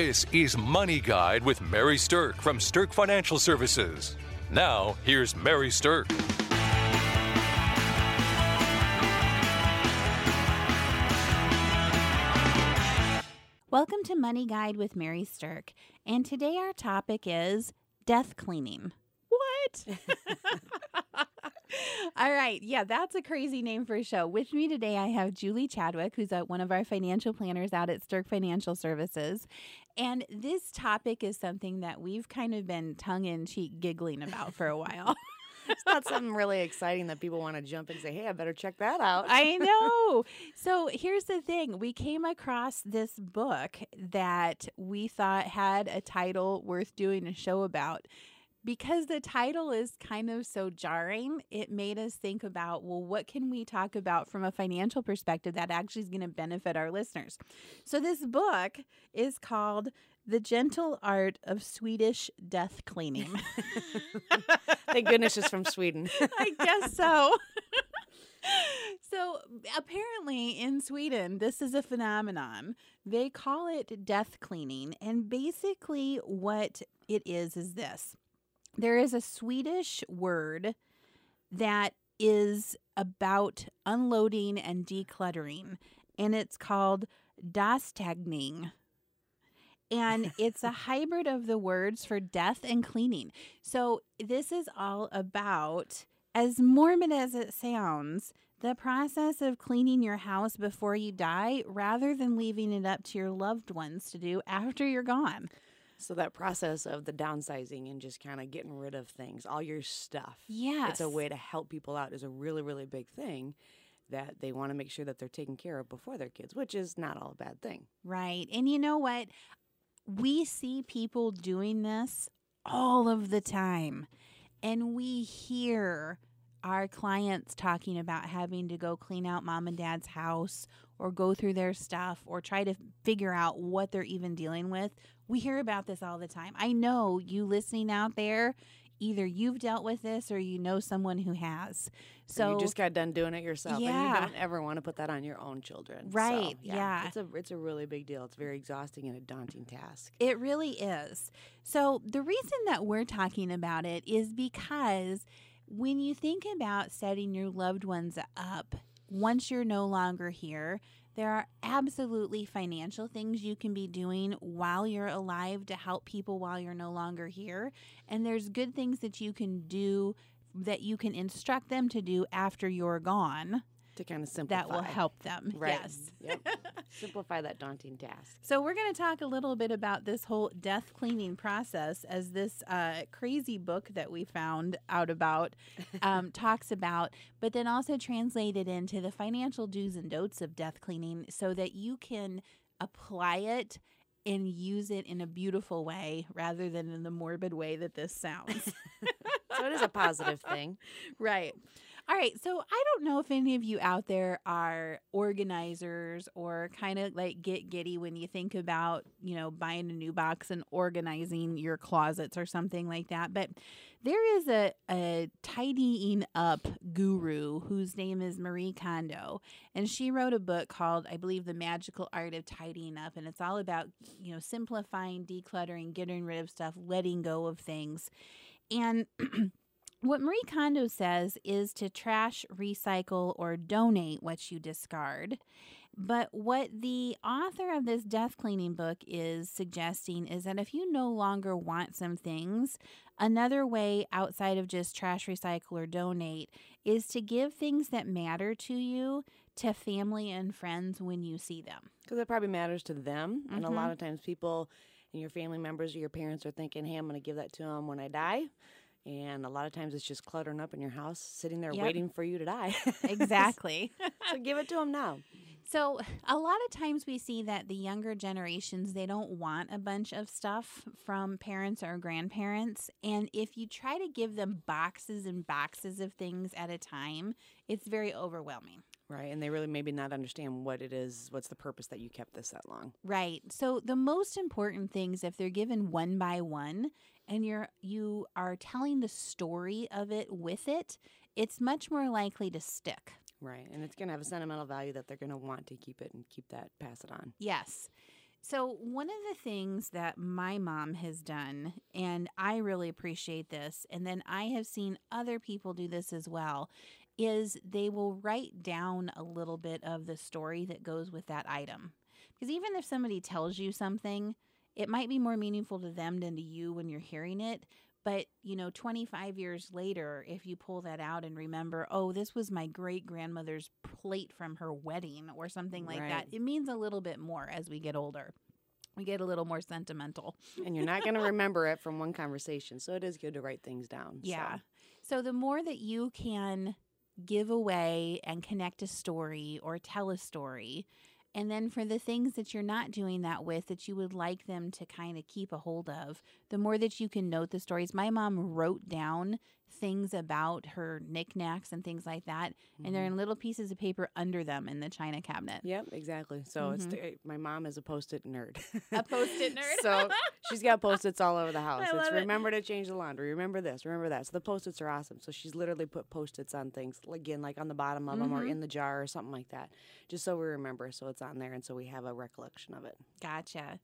This is Money Guide with Mary Sterk from Sterk Financial Services. Now, here's Mary Sterk. Welcome to Money Guide with Mary Sterk. And today our topic is death cleaning. What? All right. Yeah, that's a crazy name for a show. With me today, I have Julie Chadwick, who's a, one of our financial planners out at Sterk Financial Services. And this topic is something that we've kind of been tongue in cheek giggling about for a while. it's not something really exciting that people want to jump and say, hey, I better check that out. I know. So here's the thing we came across this book that we thought had a title worth doing a show about because the title is kind of so jarring, it made us think about well, what can we talk about from a financial perspective that actually is going to benefit our listeners? So, this book is called The Gentle Art of Swedish Death Cleaning. Thank goodness it's from Sweden. I guess so. so apparently in Sweden, this is a phenomenon. They call it death cleaning. And basically, what it is is this there is a Swedish word that is about unloading and decluttering, and it's called döstädning. And it's a hybrid of the words for death and cleaning. So, this is all about, as morbid as it sounds, the process of cleaning your house before you die rather than leaving it up to your loved ones to do after you're gone. So that process of the downsizing and just kind of getting rid of things, all your stuff. Yeah. It's a way to help people out is a really, really big thing that they want to make sure that they're taken care of before their kids, which is not all a bad thing. Right. And you know what? We see people doing this all of the time. And we hear our clients talking about having to go clean out mom and dad's house or go through their stuff or try to figure out what they're even dealing with. We hear about this all the time. I know you listening out there, either you've dealt with this or you know someone who has. So or you just got done doing it yourself, yeah. and you don't ever want to put that on your own children. Right? So, yeah, yeah, it's a it's a really big deal. It's very exhausting and a daunting task. It really is. So the reason that we're talking about it is because when you think about setting your loved ones up once you're no longer here, there are absolutely financial things you can be doing while you're alive to help people while you're no longer here. And there's good things that you can do that you can instruct them to do after you're gone to kind of simplify. That will help them. Right. Yes. Yep. Simplify that daunting task. So we're going to talk a little bit about this whole death cleaning process as this uh, crazy book that we found out about um, talks about, but then also translated into the financial do's and don'ts of death cleaning so that you can apply it and use it in a beautiful way rather than in the morbid way that this sounds. so it is a positive thing. Right. All right. So I don't know if any of you out there are organizers or kind of like get giddy when you think about, you know, buying a new box and organizing your closets or something like that. But there is a, a tidying up guru whose name is Marie Kondo. And she wrote a book called, I believe, The Magical Art of Tidying Up. And it's all about, you know, simplifying, decluttering, getting rid of stuff, letting go of things. And What Marie Kondo says is to trash, recycle, or donate what you discard. But what the author of this death cleaning book is suggesting is that if you no longer want some things, another way outside of just trash, recycle, or donate is to give things that matter to you to family and friends when you see them. Because it probably matters to them. Mm-hmm. And a lot Mm-hmm. of times people and your family members or your parents are thinking, hey, I'm going to give that to them when I die. And a lot of times it's just cluttering up in your house, sitting there Yep. waiting for you to die. Exactly. so give it to them now. So, a lot of times we see that the younger generations, they don't want a bunch of stuff from parents or grandparents. And if you try to give them boxes and boxes of things at a time, it's very overwhelming. Right. And they really maybe not understand what it is, what's the purpose that you kept this that long. Right. So the most important things if they're given one by one and you're you are telling the story of it with it, it's much more likely to stick. Right. And it's going to have a sentimental value that they're going to want to keep it and keep that, pass it on. Yes. So, one of the things that my mom has done, and I really appreciate this, and then I have seen other people do this as well, is they will write down a little bit of the story that goes with that item. Because even if somebody tells you something, it might be more meaningful to them than to you when you're hearing it. But, you know, 25 years later, if you pull that out and remember, oh, this was my great grandmother's plate from her wedding or something like Right. that, it means a little bit more as we get older. We get a little more sentimental. and you're not going to remember it from one conversation. So it is good to write things down. so. Yeah. So the more that you can give away and connect a story or tell a story, and then for the things that you're not doing that with that you would like them to kind of keep a hold of, the more that you can note the stories. My mom wrote down things about her knickknacks and things like that, and they're Mhm. in little pieces of paper under them in the china cabinet. Yep, exactly. So it's Mhm. t- my mom is a post-it nerd. A post-it nerd. so she's got post-its all over the house. I it's love it. remember to change the laundry. Remember this. Remember that. So the post-its are awesome. So she's literally put post-its on things again, like on the bottom of them or in the jar or something like that, just so we remember. So it's on there, and so we have a recollection of it. Gotcha.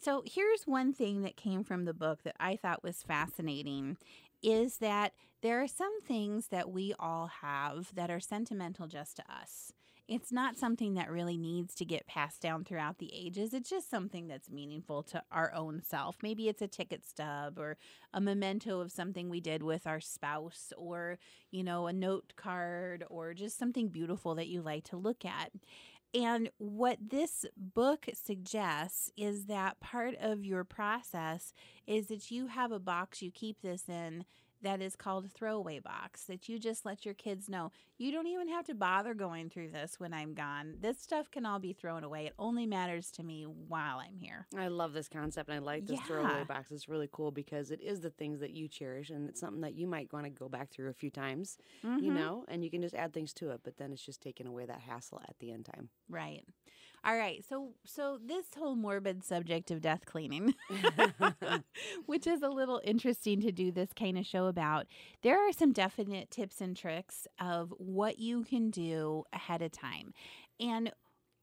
So here's one thing that came from the book that I thought was fascinating is that there are some things that we all have that are sentimental just to us. It's not something that really needs to get passed down throughout the ages. It's just something that's meaningful to our own self. Maybe it's a ticket stub or a memento of something we did with our spouse or, you know, a note card or just something beautiful that you like to look at. And what this book suggests is that part of your process is that you have a box you keep this in that is called a throwaway box that you just let your kids know you don't even have to bother going through this when I'm gone. This stuff can all be thrown away. It only matters to me while I'm here. I love this concept, and I like this throwaway box. It's really cool because it is the things that you cherish, and it's something that you might want to go back through a few times, you Mhm. know, and you can just add things to it. But then it's just taking away that hassle at the end time. Right. All right. So so this whole morbid subject of death cleaning, which is a little interesting to do this kind of show about. There are some definite tips and tricks of what you can do ahead of time. And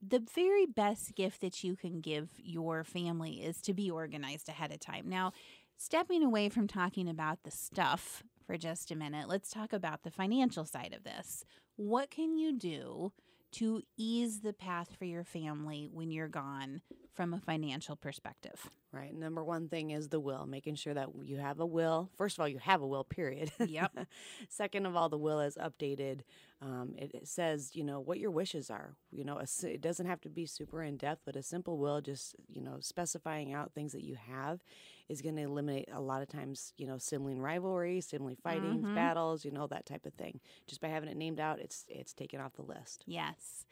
the very best gift that you can give your family is to be organized ahead of time. Now, stepping away from talking about the stuff for just a minute, let's talk about the financial side of this. What can you do to ease the path for your family when you're gone from a financial perspective? Right. Number one thing is the will, making sure that you have a will. First of all, you have a will, period. Yep. Second of all, the will is updated. Um, it, it says, you know, what your wishes are. You know, a it doesn't have to be super in depth, but a simple will, just, you know, specifying out things that you have is going to eliminate a lot of times, you know, sibling rivalry, sibling fightings, Mhm. battles, you know, that type of thing. Just by having it named out, it's it's taken off the list. Yes.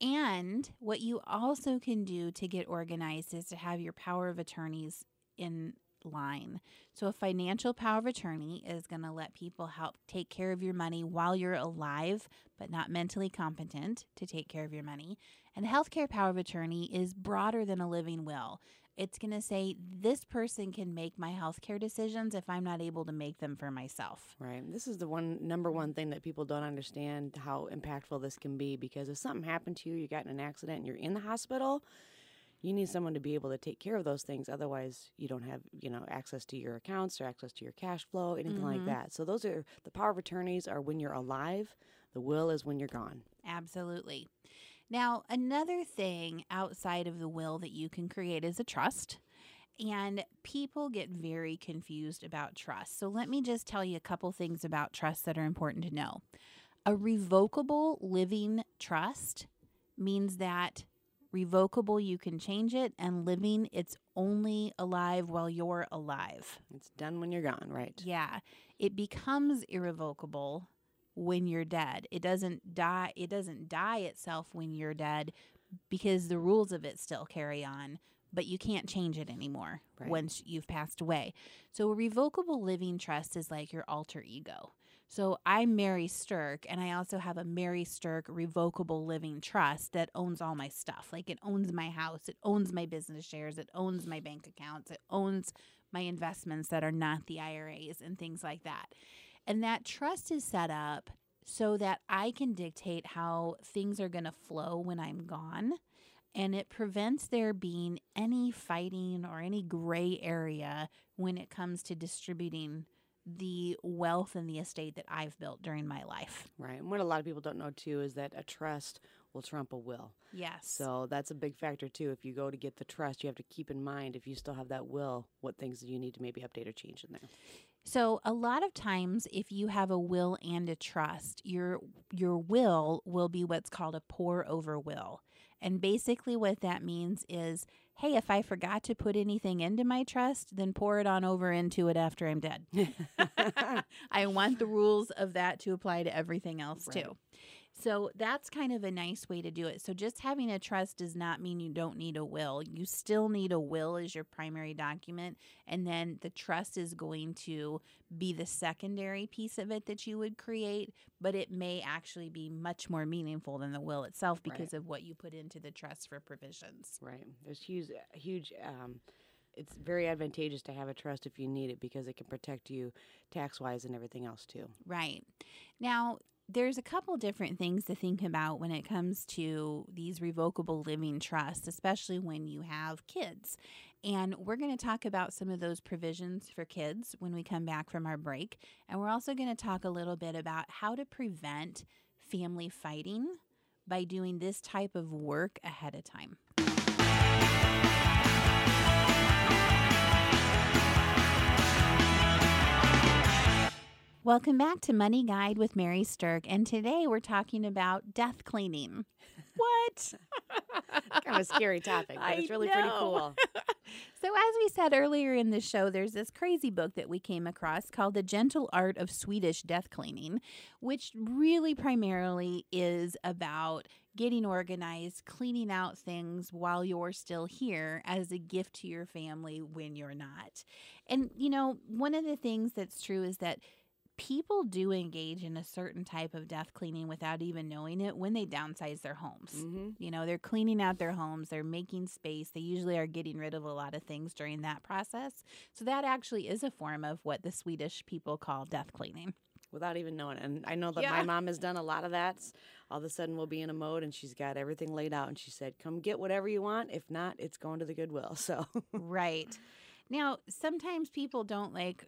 And what you also can do to get organized is to have your power of attorneys in line. So, a financial power of attorney is going to let people help take care of your money while you're alive, but not mentally competent to take care of your money. And a healthcare power of attorney is broader than a living will. It's going to say, this person can make my healthcare decisions if I'm not able to make them for myself. Right. This is the one number one thing that people don't understand how impactful this can be because if something happened to you, you got in an accident and you're in the hospital, you need someone to be able to take care of those things. Otherwise, you don't have, you know, access to your accounts or access to your cash flow, anything like Mhm. that. So those are the power of attorneys are when you're alive, the will is when you're gone. Absolutely. Now, another thing outside of the will that you can create is a trust. And people get very confused about trust. So, let me just tell you a couple things about trust that are important to know. A revocable living trust means that revocable, you can change it, and living, it's only alive while you're alive. It's done when you're gone, right? Yeah. It becomes irrevocable when you're dead. It doesn't die it doesn't die itself when you're dead because the rules of it still carry on, but you can't change it anymore Right. once you've passed away. So a revocable living trust is like your alter ego. So I'm Mary Sterk, and I also have a Mary Sterk revocable living trust that owns all my stuff. Like it owns my house, it owns my business shares, it owns my bank accounts, it owns my investments that are not the IRAs and things like that. And that trust is set up so that I can dictate how things are going to flow when I'm gone. and it prevents there being any fighting or any gray area when it comes to distributing the wealth and the estate that I've built during my life. Right. And what a lot of people don't know too is that a trust will trump a will. Yes. So that's a big factor too. If you go to get the trust, you have to keep in mind if you still have that will, what things do you need to maybe update or change in there. So a lot of times if you have a will and a trust, your your will will be what's called a pour over will. And basically what that means is hey, if I forgot to put anything into my trust, then pour it on over into it after I'm dead. I want the rules of that to apply to everything else Right. too. So that's kind of a nice way to do it. So just having a trust does not mean you don't need a will. You still need a will as your primary document, and then the trust is going to be the secondary piece of it that you would create, but it may actually be much more meaningful than the will itself Right. because of what you put into the trust for provisions. Right. There's huge, huge. Um, it's very advantageous to have a trust if you need it because it can protect you tax wise and everything else too. Right. Now, there's a couple different things to think about when it comes to these revocable living trusts, especially when you have kids. And we're going to talk about some of those provisions for kids when we come back from our break. And we're also going to talk a little bit about how to prevent family fighting by doing this type of work ahead of time. Welcome back to Money Guide with Mary Sterk. And today we're talking about death cleaning. What? kind of a scary topic, but it's really pretty cool. So, as we said earlier in the show, there's this crazy book that we came across called The Gentle Art of Swedish Death Cleaning, which really primarily is about getting organized, cleaning out things while you're still here as a gift to your family when you're not. And, you know, one of the things that's true is that people do engage in a certain type of death cleaning without even knowing it when they downsize their homes. hmm You know, they're cleaning out their homes, they're making space. They usually are getting rid of a lot of things during that process. So that actually is a form of what the Swedish people call death cleaning. Without even knowing it. And I know that Yeah. my mom has done a lot of that. All of a sudden, we'll be in a mode and she's got everything laid out. And she said, Come get whatever you want. If not, it's going to the Goodwill. So, right. Now, sometimes people don't like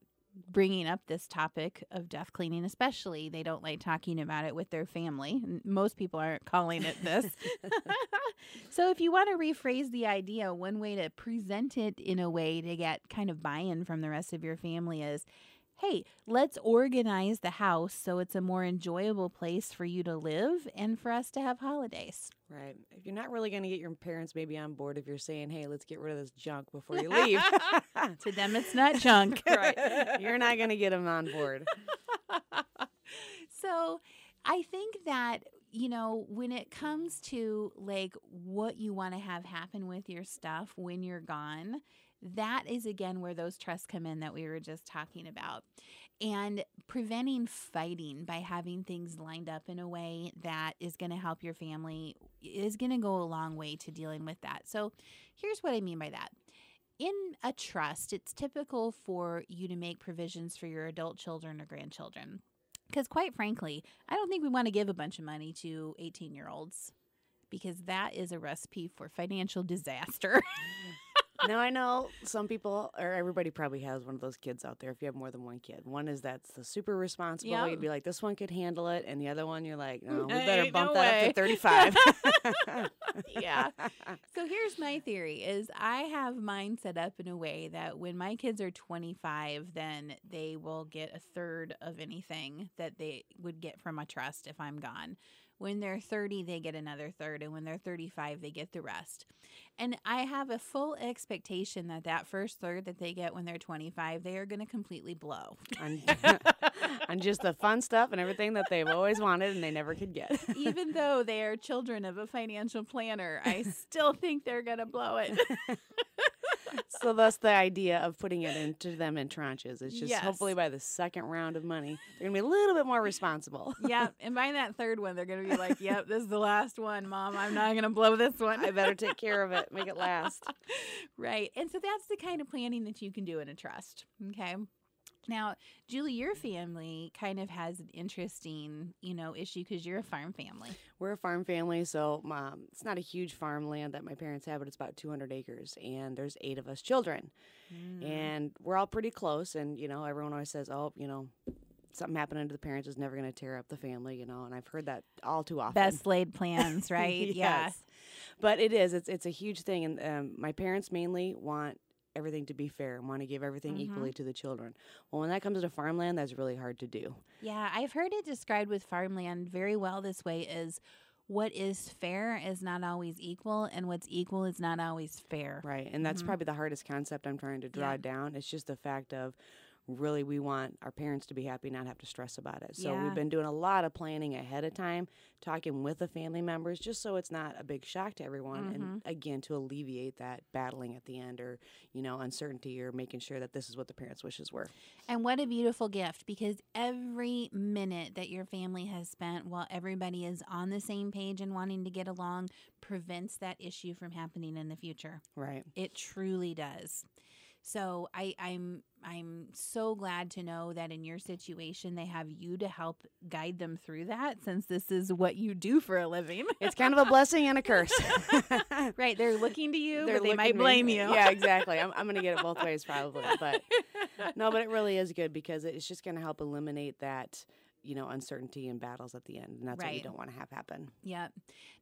bringing up this topic of death cleaning, especially they don't like talking about it with their family. Most people aren't calling it this. so, if you want to rephrase the idea, one way to present it in a way to get kind of buy in from the rest of your family is hey, let's organize the house so it's a more enjoyable place for you to live and for us to have holidays. right. If you're not really going to get your parents maybe on board, if you're saying, Hey, let's get rid of this junk before you leave, to them, it's not junk. right. You're not going to get them on board. so I think that, you know, when it comes to like what you want to have happen with your stuff when you're gone, that is again where those trusts come in that we were just talking about. And preventing fighting by having things lined up in a way that is going to help your family is going to go a long way to dealing with that. So, here's what I mean by that in a trust, it's typical for you to make provisions for your adult children or grandchildren. Because, quite frankly, I don't think we want to give a bunch of money to 18 year olds because that is a recipe for financial disaster. now I know some people or everybody probably has one of those kids out there if you have more than one kid. One is that's the super responsible. Yep. You'd be like, this one could handle it, and the other one you're like, oh, no, we Hey, better no bump that way. up to 35. yeah. So here's my theory is I have mine set up in a way that when my kids are 25 then they will get a third of anything that they would get from a trust if I'm gone. When they're 30 they get another third and when they're 35 they get the rest. And I have a full expectation that that first third that they get when they're 25 they are going to completely blow. on, on just the fun stuff and everything that they've always wanted and they never could get. Even though they are children of a financial planner, I still think they're going to blow it. So that's the idea of putting it into them in tranches. It's just Yes. hopefully by the second round of money, they're gonna be a little bit more responsible. yep. And by that third one, they're going to be like, yep, this is the last one, mom. I'm not going to blow this one. I better take care of it, make it last. right. And so that's the kind of planning that you can do in a trust. Okay. Now, Julie, your family kind of has an interesting, you know, issue because you're a farm family. We're a farm family, so um, it's not a huge farmland that my parents have, but it's about 200 acres, and there's eight of us children, Mm. and we're all pretty close. And you know, everyone always says, "Oh, you know, something happening to the parents is never going to tear up the family," you know, and I've heard that all too often. Best laid plans, right? Yeah. Yes. But it is. It's it's a huge thing, and um, my parents mainly want everything to be fair and want to give everything Mhm. equally to the children. Well, when that comes to farmland, that's really hard to do. Yeah, I've heard it described with farmland very well this way is what is fair is not always equal and what's equal is not always fair. Right. And that's Mhm. probably the hardest concept I'm trying to draw Yeah. down. It's just the fact of really we want our parents to be happy, not have to stress about it. So Yeah. we've been doing a lot of planning ahead of time, talking with the family members, just so it's not a big shock to everyone. And Mhm. again, to alleviate that battling at the end or, you know, uncertainty or making sure that this is what the parents' wishes were. And what a beautiful gift because every minute that your family has spent while everybody is on the same page and wanting to get along prevents that issue from happening in the future. Right. It truly does. So I, I'm I'm so glad to know that in your situation they have you to help guide them through that since this is what you do for a living. It's kind of a blessing and a curse. right. They're looking to you, They're but they might blame me- you. Yeah, exactly. I'm, I'm going to get it both ways probably. But no, but it really is good because it's just going to help eliminate that, you know, uncertainty and battles at the end. And that's what you don't want to have happen. Yep.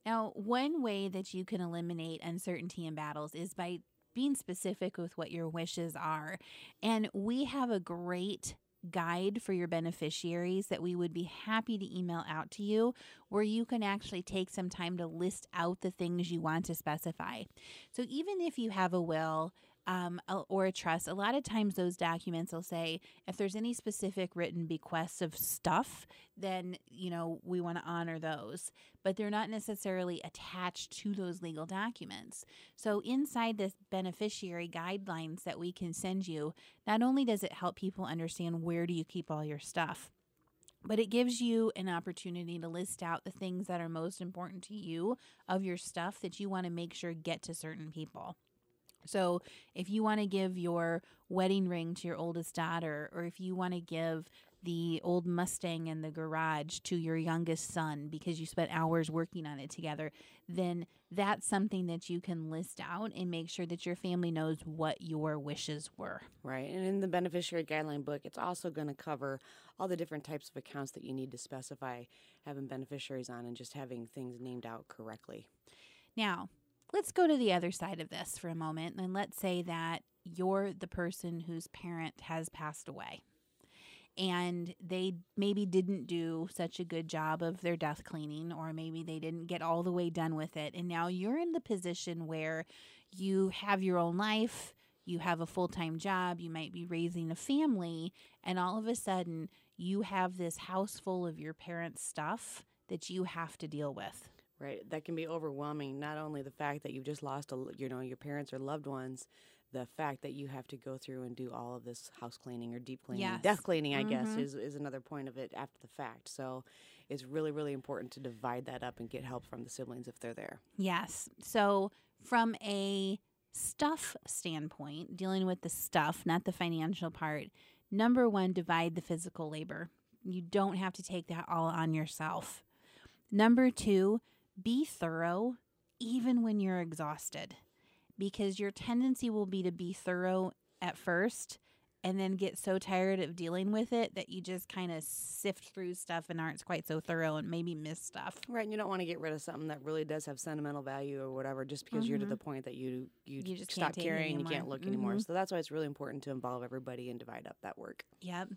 Now, one way that you can eliminate uncertainty and battles is by being specific with what your wishes are. And we have a great guide for your beneficiaries that we would be happy to email out to you where you can actually take some time to list out the things you want to specify. So even if you have a will, um, or a trust, a lot of times those documents will say if there's any specific written bequests of stuff, then you know we want to honor those, but they're not necessarily attached to those legal documents. So inside this beneficiary guidelines that we can send you, not only does it help people understand where do you keep all your stuff, but it gives you an opportunity to list out the things that are most important to you of your stuff that you want to make sure get to certain people. So, if you want to give your wedding ring to your oldest daughter, or if you want to give the old Mustang in the garage to your youngest son because you spent hours working on it together, then that's something that you can list out and make sure that your family knows what your wishes were. Right. And in the beneficiary guideline book, it's also going to cover all the different types of accounts that you need to specify having beneficiaries on and just having things named out correctly. Now, let's go to the other side of this for a moment. And let's say that you're the person whose parent has passed away and they maybe didn't do such a good job of their death cleaning, or maybe they didn't get all the way done with it. And now you're in the position where you have your own life, you have a full time job, you might be raising a family, and all of a sudden you have this house full of your parents' stuff that you have to deal with. Right. That can be overwhelming. Not only the fact that you've just lost, a, you know, your parents or loved ones, the fact that you have to go through and do all of this house cleaning or deep cleaning, Yes. death cleaning, I guess, Mhm. is, is another point of it after the fact. So it's really, really important to divide that up and get help from the siblings if they're there. Yes. So, from a stuff standpoint, dealing with the stuff, not the financial part, number one, divide the physical labor. You don't have to take that all on yourself. Number two, be thorough even when you're exhausted because your tendency will be to be thorough at first and then get so tired of dealing with it that you just kind of sift through stuff and aren't quite so thorough and maybe miss stuff. Right, and you don't want to get rid of something that really does have sentimental value or whatever, just because you're to Mhm. the point that you you, You just stop can't take it caring and you can't look anymore. Mhm. So that's why it's really important to involve everybody and divide up that work. Yep.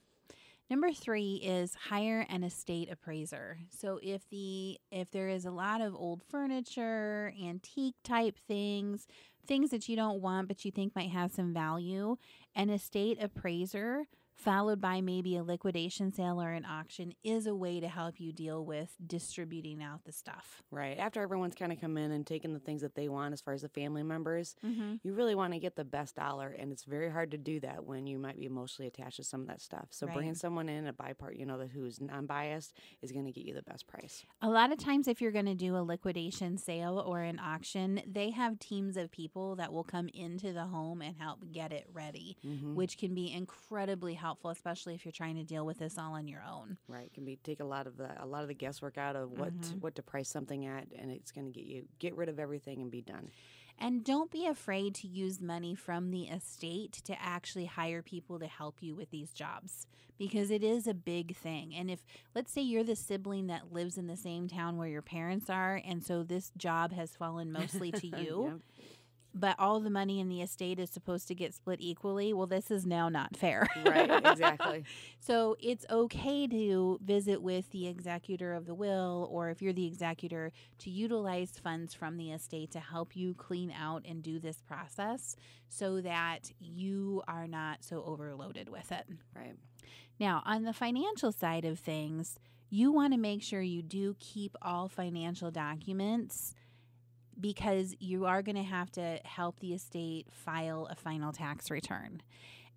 Number three is hire an estate appraiser. So if the if there is a lot of old furniture, antique type things, things that you don't want but you think might have some value, an estate appraiser followed by maybe a liquidation sale or an auction is a way to help you deal with distributing out the stuff. Right. After everyone's kind of come in and taken the things that they want as far as the family members, Mm-hmm. you really want to get the best dollar. And it's very hard to do that when you might be emotionally attached to some of that stuff. So Right. bringing someone in, a buy part, you know, that who's non biased is going to get you the best price. A lot of times, if you're going to do a liquidation sale or an auction, they have teams of people that will come into the home and help get it ready, Mhm. which can be incredibly helpful helpful, especially if you're trying to deal with this all on your own. Right, can be take a lot of the a lot of the guesswork out of what Mhm. what to price something at, and it's going to get you get rid of everything and be done. And don't be afraid to use money from the estate to actually hire people to help you with these jobs because it is a big thing. And if, let's say, you're the sibling that lives in the same town where your parents are, and so this job has fallen mostly to you, Yep. But all the money in the estate is supposed to get split equally, well, this is now not fair. right, exactly. So it's okay to visit with the executor of the will, or if you're the executor, to utilize funds from the estate to help you clean out and do this process so that you are not so overloaded with it. Right. Now, on the financial side of things, you want to make sure you do keep all financial documents because you are going to have to help the estate file a final tax return.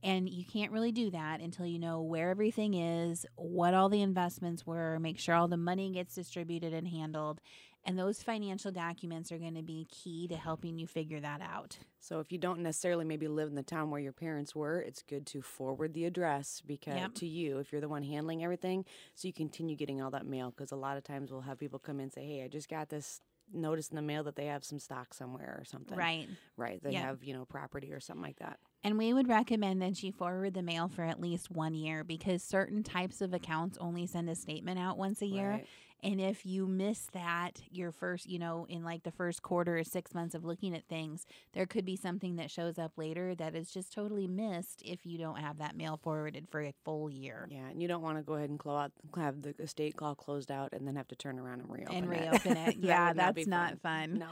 And you can't really do that until you know where everything is, what all the investments were, make sure all the money gets distributed and handled. And those financial documents are going to be key to helping you figure that out. So if you don't necessarily maybe live in the town where your parents were, it's good to forward the address because Yep. to you if you're the one handling everything, so you continue getting all that mail. Because a lot of times we'll have people come in and say, "Hey, I just got this notice in the mail that they have some stock somewhere or something." Right. Right. They Yeah. have you know property or something like that. And we would recommend that you forward the mail for at least one year because certain types of accounts only send a statement out once a year. Right. And if you miss that, your first, you know, in like the first quarter or six months of looking at things, there could be something that shows up later that is just totally missed if you don't have that mail forwarded for a full year. Yeah, and you don't want to go ahead and close out, have the estate call closed out and then have to turn around and reopen And it. reopen it. That yeah, would not be that's not fun. No.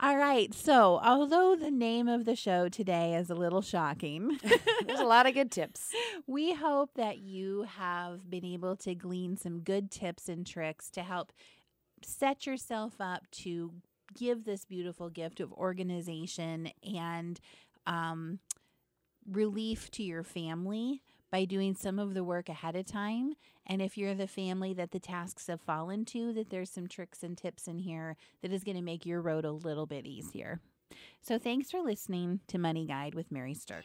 All right. So, although the name of the show today is a little shocking, There's a lot of good tips. we hope that you have been able to glean some good tips and tricks to help set yourself up to give this beautiful gift of organization and um, relief to your family by doing some of the work ahead of time. And if you're the family that the tasks have fallen to, that there's some tricks and tips in here that is going to make your road a little bit easier. So thanks for listening to Money Guide with Mary Sterk.